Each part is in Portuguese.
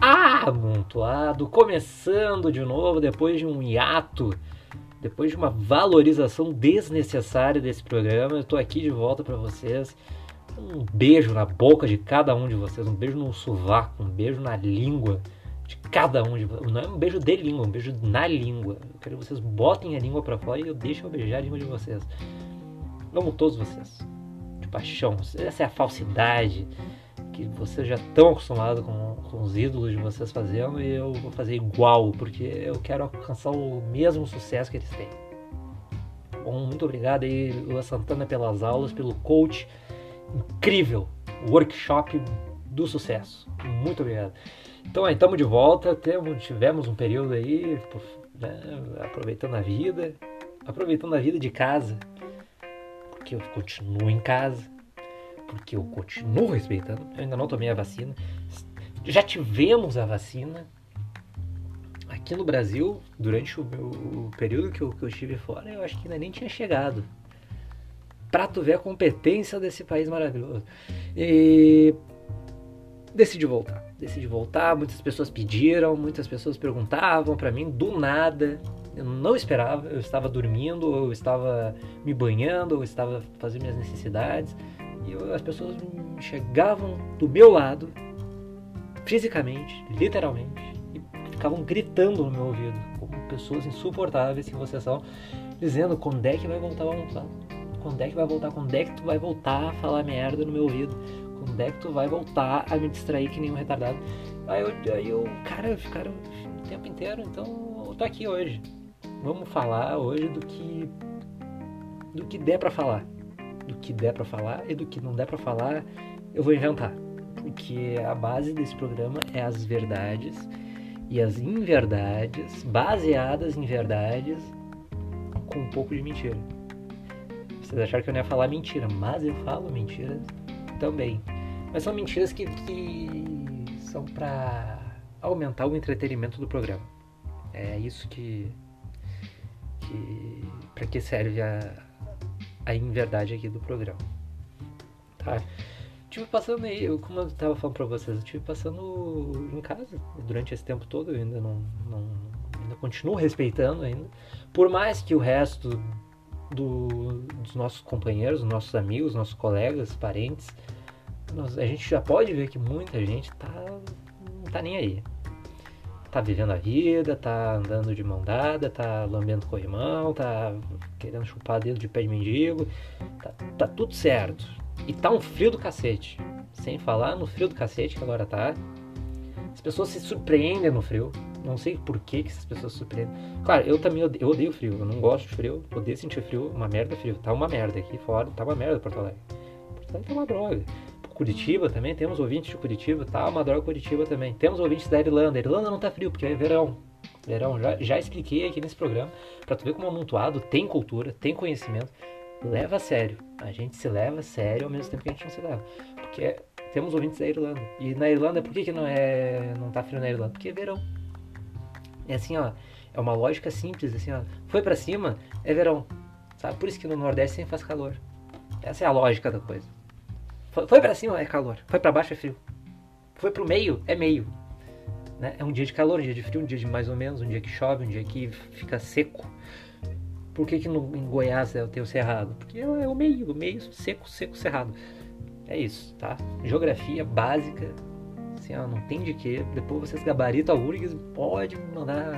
amontoado, começando de novo depois de um hiato, depois de uma valorização desnecessária desse programa. Eu tô aqui de volta para vocês. Um beijo na boca de cada um de vocês, um beijo no sovaco, um beijo na língua de cada um de vocês. Não é um beijo de língua, um beijo na língua. Eu quero que vocês botem a língua para fora e eu deixo eu beijar a língua de vocês. Amo todos vocês. De paixão. Essa é a falsidade que vocês já estão acostumados com, com os ídolos de vocês fazendo e eu vou fazer igual, porque eu quero alcançar o mesmo sucesso que eles têm. Bom, muito obrigado aí, Lua Santana, pelas aulas, pelo coach incrível, workshop do sucesso. Muito obrigado. Então aí, estamos de volta, temos, tivemos um período aí, né, aproveitando a vida, aproveitando a vida de casa, porque eu continuo em casa porque eu continuo respeitando. Eu ainda não tomei a vacina. Já tivemos a vacina aqui no Brasil, durante o, meu, o período que eu, que eu estive fora, eu acho que ainda nem tinha chegado. Pra tu ver a competência desse país maravilhoso. E decidi voltar. Decidi voltar, muitas pessoas pediram, muitas pessoas perguntavam para mim do nada. Eu não esperava, eu estava dormindo, eu estava me banhando, eu estava fazendo minhas necessidades. E eu, as pessoas chegavam do meu lado, fisicamente, literalmente, e ficavam gritando no meu ouvido, como pessoas insuportáveis que vocês são, dizendo quando é que vai voltar o almoçar? Quando é que vai voltar? Quando é que tu vai voltar a falar merda no meu ouvido? Quando é que tu vai voltar a me distrair que nem um retardado? Aí eu, aí eu cara, ficaram o tempo inteiro, então eu tô aqui hoje. Vamos falar hoje do que do que der para falar do que der para falar e do que não der para falar, eu vou inventar. Porque a base desse programa é as verdades e as inverdades baseadas em verdades com um pouco de mentira. Vocês acharam que eu não ia falar mentira, mas eu falo mentiras também. Mas são mentiras que, que são para aumentar o entretenimento do programa. É isso que, que para que serve a, a inverdade aqui do programa. Tá? Tive passando aí, eu, como eu estava falando para vocês, eu tive passando em casa durante esse tempo todo, eu ainda não, não ainda continuo respeitando ainda. Por mais que o resto do, dos nossos companheiros, nossos amigos, nossos colegas, parentes, nós, a gente já pode ver que muita gente tá, não tá nem aí tá vivendo a vida, tá andando de mão dada, tá lambendo corrimão, tá querendo chupar dedo de pé de mendigo, tá, tá tudo certo. E tá um frio do cacete. Sem falar no frio do cacete que agora tá. As pessoas se surpreendem no frio. Não sei por que, que essas pessoas se surpreendem. Claro, eu também odeio, eu odeio frio. Eu não gosto de frio. Odeio sentir frio. Uma merda frio. Tá uma merda aqui fora. Tá uma merda Porto Alegre. Porto Alegre tá uma droga. Curitiba também, temos ouvintes de Curitiba, tá? Uma droga Curitiba também. Temos ouvintes da Irlanda. A Irlanda não tá frio, porque é verão. Verão, já, já expliquei aqui nesse programa, para tu ver como é amontoado, tem cultura, tem conhecimento, leva a sério. A gente se leva a sério ao mesmo tempo que a gente não se leva. Porque temos ouvintes da Irlanda. E na Irlanda, por que, que não, é, não tá frio na Irlanda? Porque é verão. É assim, ó, é uma lógica simples, assim, ó. Foi para cima, é verão. Sabe? Por isso que no Nordeste sempre faz calor. Essa é a lógica da coisa. Foi para cima é calor, foi para baixo é frio. Foi pro meio é meio. Né? É um dia de calor, um dia de frio, um dia de mais ou menos, um dia que chove, um dia que fica seco. Por que, que no, em Goiás é, tem o cerrado? Porque é, é o meio, o meio seco, seco, cerrado. É isso, tá? Geografia básica, assim, ó, não tem de que. Depois vocês gabaritam a URGS, pode mandar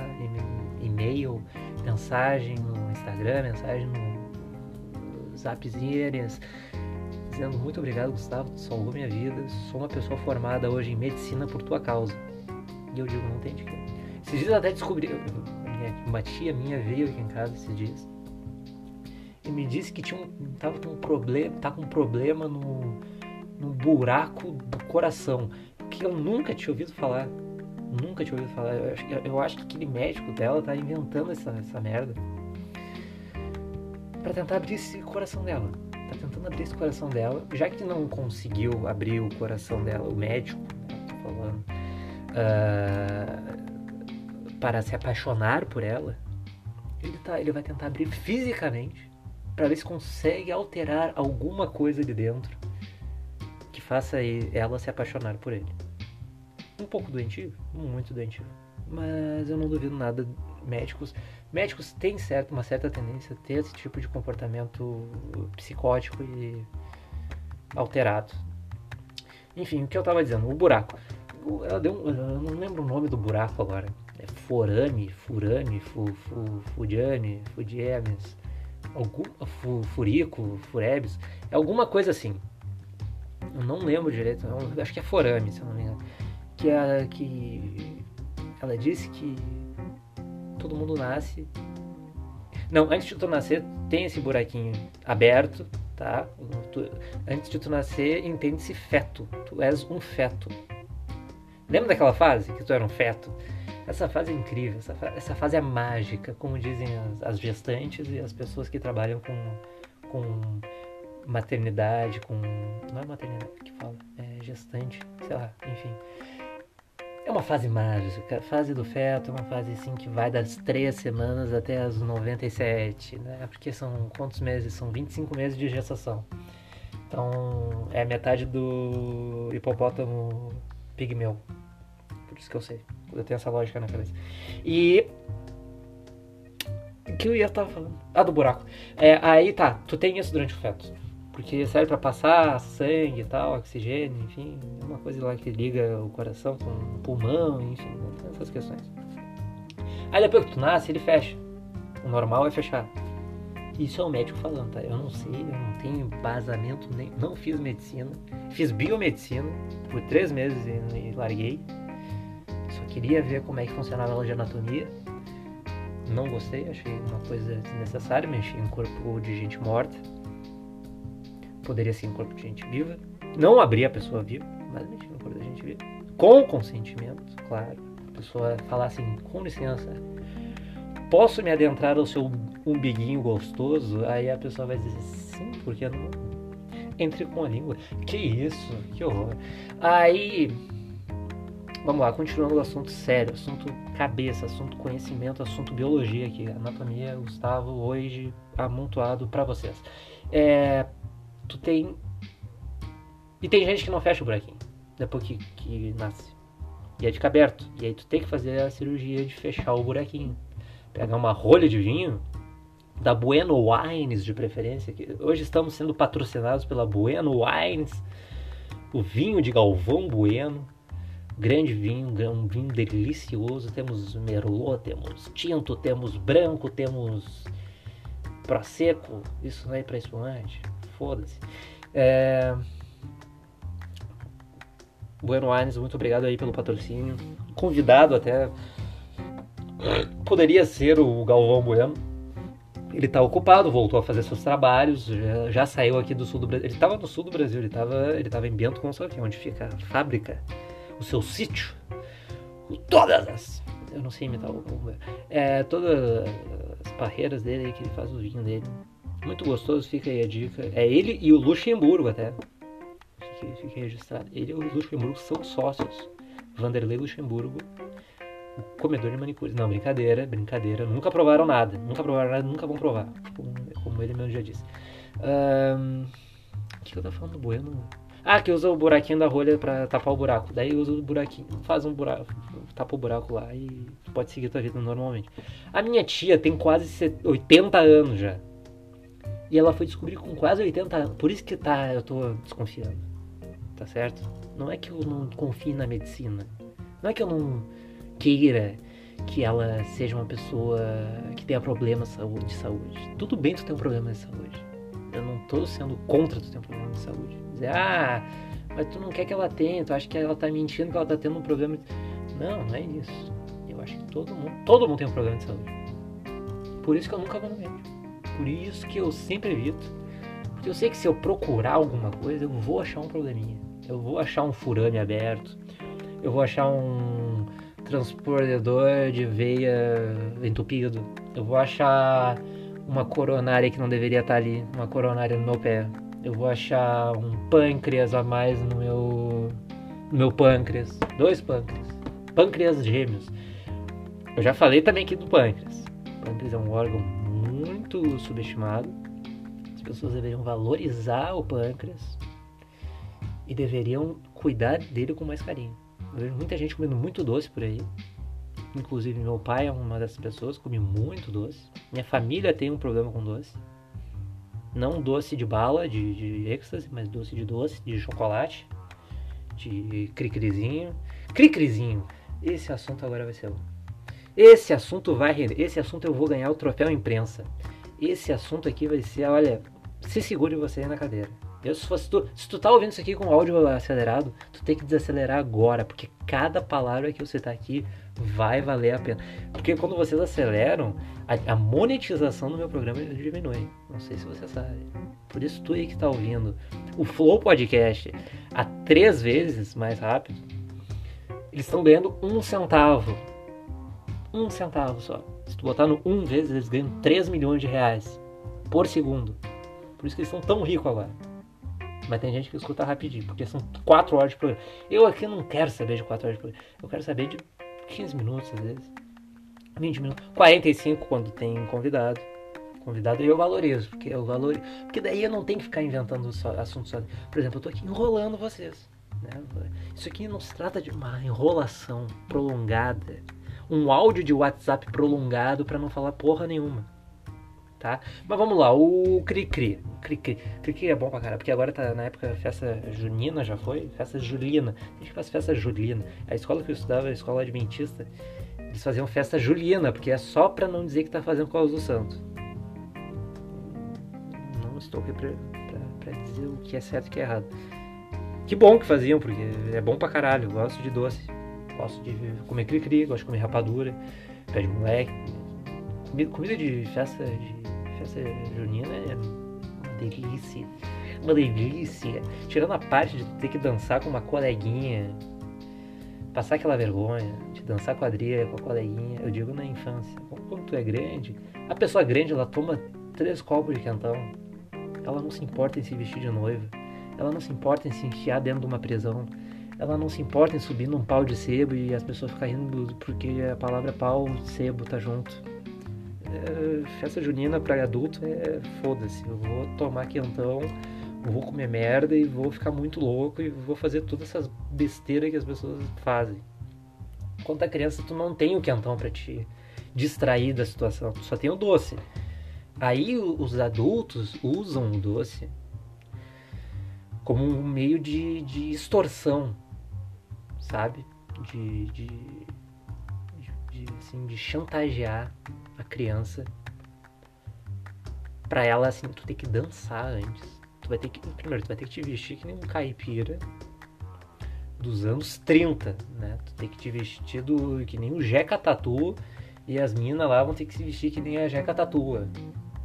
e-mail, mensagem no Instagram, mensagem no Zapzinhas dizendo muito obrigado, Gustavo, tu salvou minha vida. Sou uma pessoa formada hoje em medicina por tua causa. E eu digo, não tem de quê. Esses dias até descobri, uma tia minha veio aqui em casa esses dias e me disse que tinha um, tava com um problema, tá com um problema no, no buraco do coração, que eu nunca tinha ouvido falar. Nunca tinha ouvido falar. Eu acho, eu acho que aquele médico dela tá inventando essa, essa merda para tentar abrir esse coração dela tá tentando abrir esse coração dela, já que não conseguiu abrir o coração dela, o médico, né, tô falando, uh, para se apaixonar por ela, ele, tá, ele vai tentar abrir fisicamente para ver se consegue alterar alguma coisa de dentro que faça ela se apaixonar por ele. um pouco doentio, muito doentio. Mas eu não duvido nada. Médicos, médicos têm certo, uma certa tendência a ter esse tipo de comportamento psicótico e alterado. Enfim, o que eu tava dizendo, o buraco. Ela deu um, eu não lembro o nome do buraco agora. É Forame, Furame, fu, fu, Fudiemes, algum, fu, Furico, Furebes, é alguma coisa assim. Eu não lembro direito, eu acho que é Forame, se eu não me engano. Que, é, que ela disse que todo mundo nasce. Não, antes de tu nascer, tem esse buraquinho aberto, tá? Tu, antes de tu nascer, entende-se feto. Tu és um feto. Lembra daquela fase que tu era um feto? Essa fase é incrível, essa, essa fase é mágica, como dizem as, as, gestantes e as pessoas que trabalham com, com maternidade, com. Não é maternidade que fala, é gestante, sei lá, enfim. É uma fase mágica. A fase do feto é uma fase assim que vai das 3 semanas até as 97, né? Porque são quantos meses? São 25 meses de gestação. Então é metade do hipopótamo pigmeu. Por isso que eu sei. Eu tenho essa lógica na cabeça. E. O que eu ia estar falando? Ah, do buraco. É, aí tá, tu tem isso durante o feto. Porque serve para passar sangue e tal, oxigênio, enfim, é uma coisa lá que liga o coração com o pulmão, enfim, essas questões. Aí depois que tu nasce, ele fecha. O normal é fechar. Isso é o médico falando, tá? Eu não sei, eu não tenho embasamento, nem, não fiz medicina. Fiz biomedicina por três meses e, e larguei. Só queria ver como é que funcionava a de anatomia. Não gostei, achei uma coisa desnecessária, mexi em corpo de gente morta poderia ser em corpo de gente viva. Não abrir a pessoa viva, mas mexer no corpo da gente viva. Com consentimento, claro. A pessoa falar assim, com licença, posso me adentrar ao seu umbiguinho gostoso? Aí a pessoa vai dizer sim, porque não. Entre com a língua. Que isso, que horror. Aí. Vamos lá, continuando o assunto sério, assunto cabeça, assunto conhecimento, assunto biologia aqui. Anatomia, Gustavo, hoje amontoado para vocês. É, tu tem. E tem gente que não fecha o buraquinho depois que, que nasce. E é de aberto. E aí tu tem que fazer a cirurgia de fechar o buraquinho. Pegar uma rolha de vinho, da Bueno Wines de preferência. Que hoje estamos sendo patrocinados pela Bueno Wines. O vinho de Galvão Bueno. Grande vinho, um vinho delicioso. Temos Merlot, temos tinto, temos branco, temos Prosecco. Isso não é para espumante foda-se. É... Bueno Wines, muito obrigado aí pelo patrocínio. Convidado até. Poderia ser o Galvão Bueno. Ele está ocupado, voltou a fazer seus trabalhos, já, já, saiu aqui do sul do Brasil. Ele estava no sul do Brasil, ele estava ele tava em Bento Gonçalves, onde fica a fábrica, o seu sítio. Todas as. Eu não sei imitar o. É, todas as barreiras dele que ele faz o vinho dele. Muito gostoso, fica aí a dica. É ele e o Luxemburgo até. Fique, fique registrado. Ele e o Luxemburgo são sócios. Vanderlei Luxemburgo, o comedor de manicures. Não, brincadeira, brincadeira. Nunca provaram nada. Nunca provaram nada, nunca vão provar. Como, como ele mesmo já disse. Um, o que eu tava falando bueno? Ah, que usa o buraquinho da rolha pra tapar o buraco. Daí usa o buraquinho, faz um buraco, tapa o buraco lá e pode seguir tua vida normalmente. A minha tia tem quase 80 anos já. E ela foi descobrir com quase 80 anos. Por isso que tá, eu tô desconfiando. Tá certo? Não é que eu não confie na medicina. Não é que eu não queira que ela seja uma pessoa que tenha problemas de saúde. Tudo bem tu ter um problema de saúde. Eu não tô sendo contra tu ter um problema de saúde. Dizer, ah, mas tu não quer que ela tenha, tu acha que ela tá mentindo que ela tá tendo um problema. Não, não é isso. Eu acho que todo mundo, todo mundo tem um problema de saúde. Por isso que eu nunca vou no médico. Por isso que eu sempre evito. Porque eu sei que se eu procurar alguma coisa, eu vou achar um probleminha. Eu vou achar um furame aberto. Eu vou achar um transportador de veia entupido. Eu vou achar uma coronária que não deveria estar ali, uma coronária no meu pé. Eu vou achar um pâncreas a mais no meu no meu pâncreas, dois pâncreas, pâncreas gêmeos. Eu já falei também aqui do pâncreas. O pâncreas é um órgão muito subestimado. As pessoas deveriam valorizar o pâncreas e deveriam cuidar dele com mais carinho. Eu vejo muita gente comendo muito doce por aí. Inclusive meu pai é uma dessas pessoas, come muito doce. Minha família tem um problema com doce. Não doce de bala, de, de êxtase, mas doce de doce, de chocolate, de cricrizinho. Cricrizinho, esse assunto agora vai ser bom. Esse assunto vai render. Esse assunto eu vou ganhar o troféu imprensa. Esse assunto aqui vai ser, olha, se segure você na cadeira. Eu, se, fosse tu, se tu tá ouvindo isso aqui com áudio acelerado, tu tem que desacelerar agora, porque cada palavra que você tá aqui vai valer a pena. Porque quando vocês aceleram, a, a monetização do meu programa diminui. Não sei se você sabe. Por isso tu aí que tá ouvindo o Flow Podcast a três vezes mais rápido, eles estão ganhando um centavo. Um centavo só. Se tu botar no um vezes, eles ganham 3 milhões de reais por segundo. Por isso que eles são tão ricos agora. Mas tem gente que escuta rapidinho, porque são 4 horas de programa. Eu aqui não quero saber de 4 horas de programa. Eu quero saber de 15 minutos, às vezes. 20 minutos. 45 quando tem convidado. Convidado eu valorizo, porque eu valorizo. Porque daí eu não tenho que ficar inventando assuntos só. Por exemplo, eu tô aqui enrolando vocês. Né? Isso aqui não se trata de uma enrolação prolongada. Um áudio de WhatsApp prolongado para não falar porra nenhuma tá? Mas vamos lá, o Cri-Cri. Cri-Cri. Cri-Cri é bom pra caralho, porque agora tá na época festa junina, já foi? Festa julina. A gente faz festa julina. A escola que eu estudava, a escola adventista, eles faziam festa julina, porque é só pra não dizer que tá fazendo causa do santo. Não estou aqui pra, pra, pra dizer o que é certo e o que é errado. Que bom que faziam, porque é bom pra caralho. Eu gosto de doce. Gosto de comer cri-cri, gosto de comer rapadura, pé de moleque. Comida de festa de festa junina é uma delícia. Uma delícia. Tirando a parte de ter que dançar com uma coleguinha, passar aquela vergonha, de dançar quadrilha com a coleguinha, eu digo na infância. Quando tu é grande, a pessoa grande ela toma três copos de quentão. Ela não se importa em se vestir de noiva. Ela não se importa em se enfiar dentro de uma prisão. Ela não se importa em subir num pau de sebo e as pessoas ficarem rindo porque a palavra pau e sebo tá junto é, festa junina para adulto é foda-se. Eu vou tomar quentão, vou comer merda e vou ficar muito louco e vou fazer todas essas besteiras que as pessoas fazem. Quando tá criança, tu não tem o quentão para te distrair da situação, tu só tem o doce. Aí os adultos usam o doce como um meio de, de extorsão, sabe? De, de, de, assim, de chantagear a criança para ela assim, tu tem que dançar antes. Tu vai ter que primeiro tu vai ter que te vestir que nem um caipira dos anos 30, né? Tu tem que te vestir do, que nem o Jeca Tatu e as minas lá vão ter que se vestir que nem a Jeca Tatua.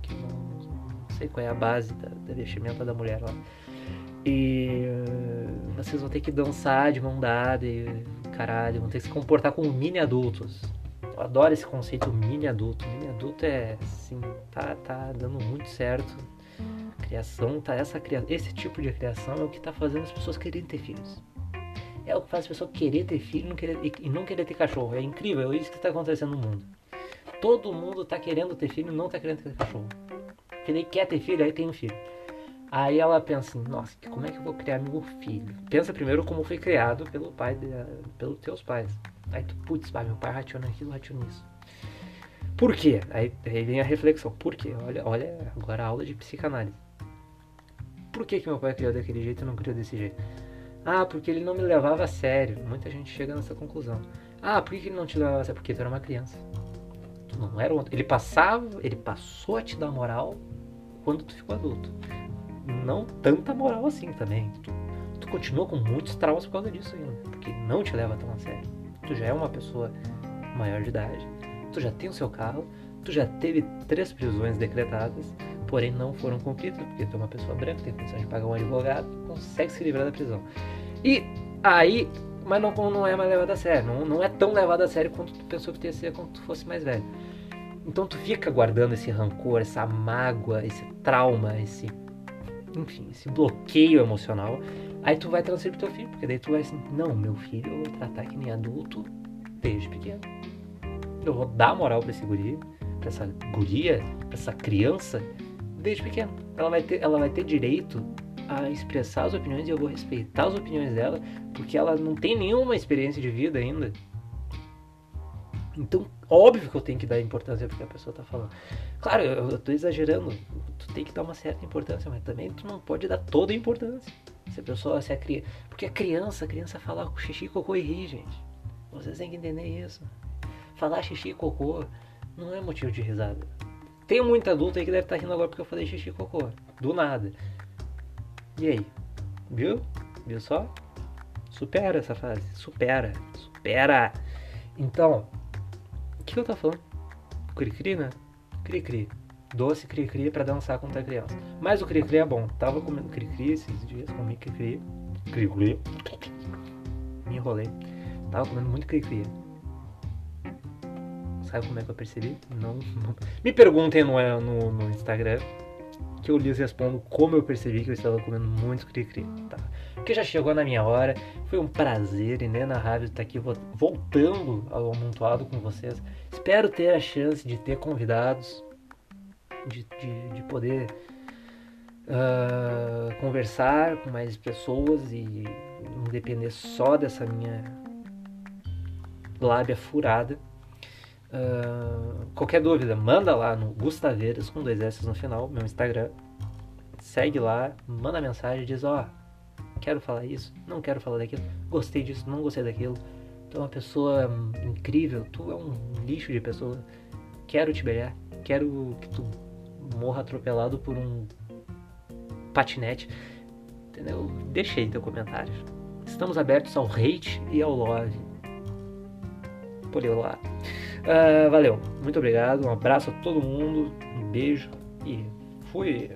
Que não, não sei qual é a base da, da vestimenta da mulher lá. E vocês vão ter que dançar de mão dada e caralho, vão ter que se comportar como mini adultos. Eu adoro esse conceito mini adulto. Mini adulto é assim, tá, tá dando muito certo. A criação, tá essa esse tipo de criação é o que tá fazendo as pessoas quererem ter filhos. É o que faz as pessoas querer ter filho não querer, e não querer ter cachorro. É incrível, é isso que está acontecendo no mundo. Todo mundo tá querendo ter filho e não tá querendo ter cachorro. Porque ele quer ter filho, aí tem um filho. Aí ela pensa assim, nossa, como é que eu vou criar meu filho? Pensa primeiro como foi criado pelo pai, de, pelos teus pais. Aí tu, putz, meu pai rationa aquilo, rationa isso. Por quê? Aí, aí, vem a reflexão. Por quê? Olha, olha agora a aula de psicanálise. Por que, que meu pai criou daquele jeito e não criou desse jeito? Ah, porque ele não me levava a sério. Muita gente chega nessa conclusão. Ah, por que, que ele não te levava a sério? Porque tu era uma criança. Tu não era outro. Ele passava, ele passou a te dar moral quando tu ficou adulto. Não tanta moral assim também. Tu, tu continua com muitos traumas por causa disso ainda. Porque não te leva tão a sério tu já é uma pessoa maior de idade, tu já tem o seu carro, tu já teve três prisões decretadas, porém não foram cumpridas, porque tu é uma pessoa branca, tem condição de pagar um advogado, consegue se livrar da prisão. E aí, mas não, não é mais levado a sério, não, não é tão levado a sério quanto tu pensou que ia ser quando tu fosse mais velho. Então tu fica guardando esse rancor, essa mágoa, esse trauma, esse enfim, esse bloqueio emocional Aí tu vai transferir pro teu filho, porque daí tu vai assim, não, meu filho eu vou tratar que nem adulto desde pequeno. Eu vou dar moral pra esse guri, pra essa guria, pra essa criança, desde pequeno. Ela vai ter, ela vai ter direito a expressar as opiniões e eu vou respeitar as opiniões dela, porque ela não tem nenhuma experiência de vida ainda. Então, óbvio que eu tenho que dar importância porque a pessoa tá falando. Claro, eu, tô exagerando. Tu tem que dar uma certa importância, mas também tu não pode dar toda a importância. Se a pessoa se a criança. Porque a criança, a criança fala xixi, cocô e ri, gente. Vocês têm que entender isso. Falar xixi e cocô não é motivo de risada. Tem muito adulto aí que deve estar tá rindo agora porque eu falei xixi e cocô. Do nada. E aí? Viu? Viu só? Supera essa fase. Supera. Supera. Então, o que eu tô falando? Cri-cri, né? Cri-cri. Doce cri-cri pra dançar contra a criança. Mas o cri-cri é bom. Tava comendo cri-cri esses dias, comi cri-cri. Cri-cri. Me enrolei. Tava comendo muito cri-cri. Sabe como é que eu percebi? Não. não. Me perguntem no, no, no, Instagram que eu lhes respondo como eu percebi que eu estava comendo muito cri-cri. Tá? Porque já chegou na minha hora. Foi um prazer inenarrável estar aqui voltando ao amontoado com vocês. Espero ter a chance de ter convidados, de, de, de poder uh, conversar com mais pessoas e não depender só dessa minha lábia furada. Uh, qualquer dúvida, manda lá no Gustaveiras com dois S no final, meu Instagram. Segue lá, manda mensagem, diz: Ó, oh, quero falar isso, não quero falar daquilo, gostei disso, não gostei daquilo. Tu é uma pessoa incrível, tu é um lixo de pessoa. Quero te beijar, quero que tu morra atropelado por um patinete. Entendeu? Deixei teu comentário. Estamos abertos ao hate e ao love. Poliolá. Uh, valeu, muito obrigado, um abraço a todo mundo, um beijo e fui.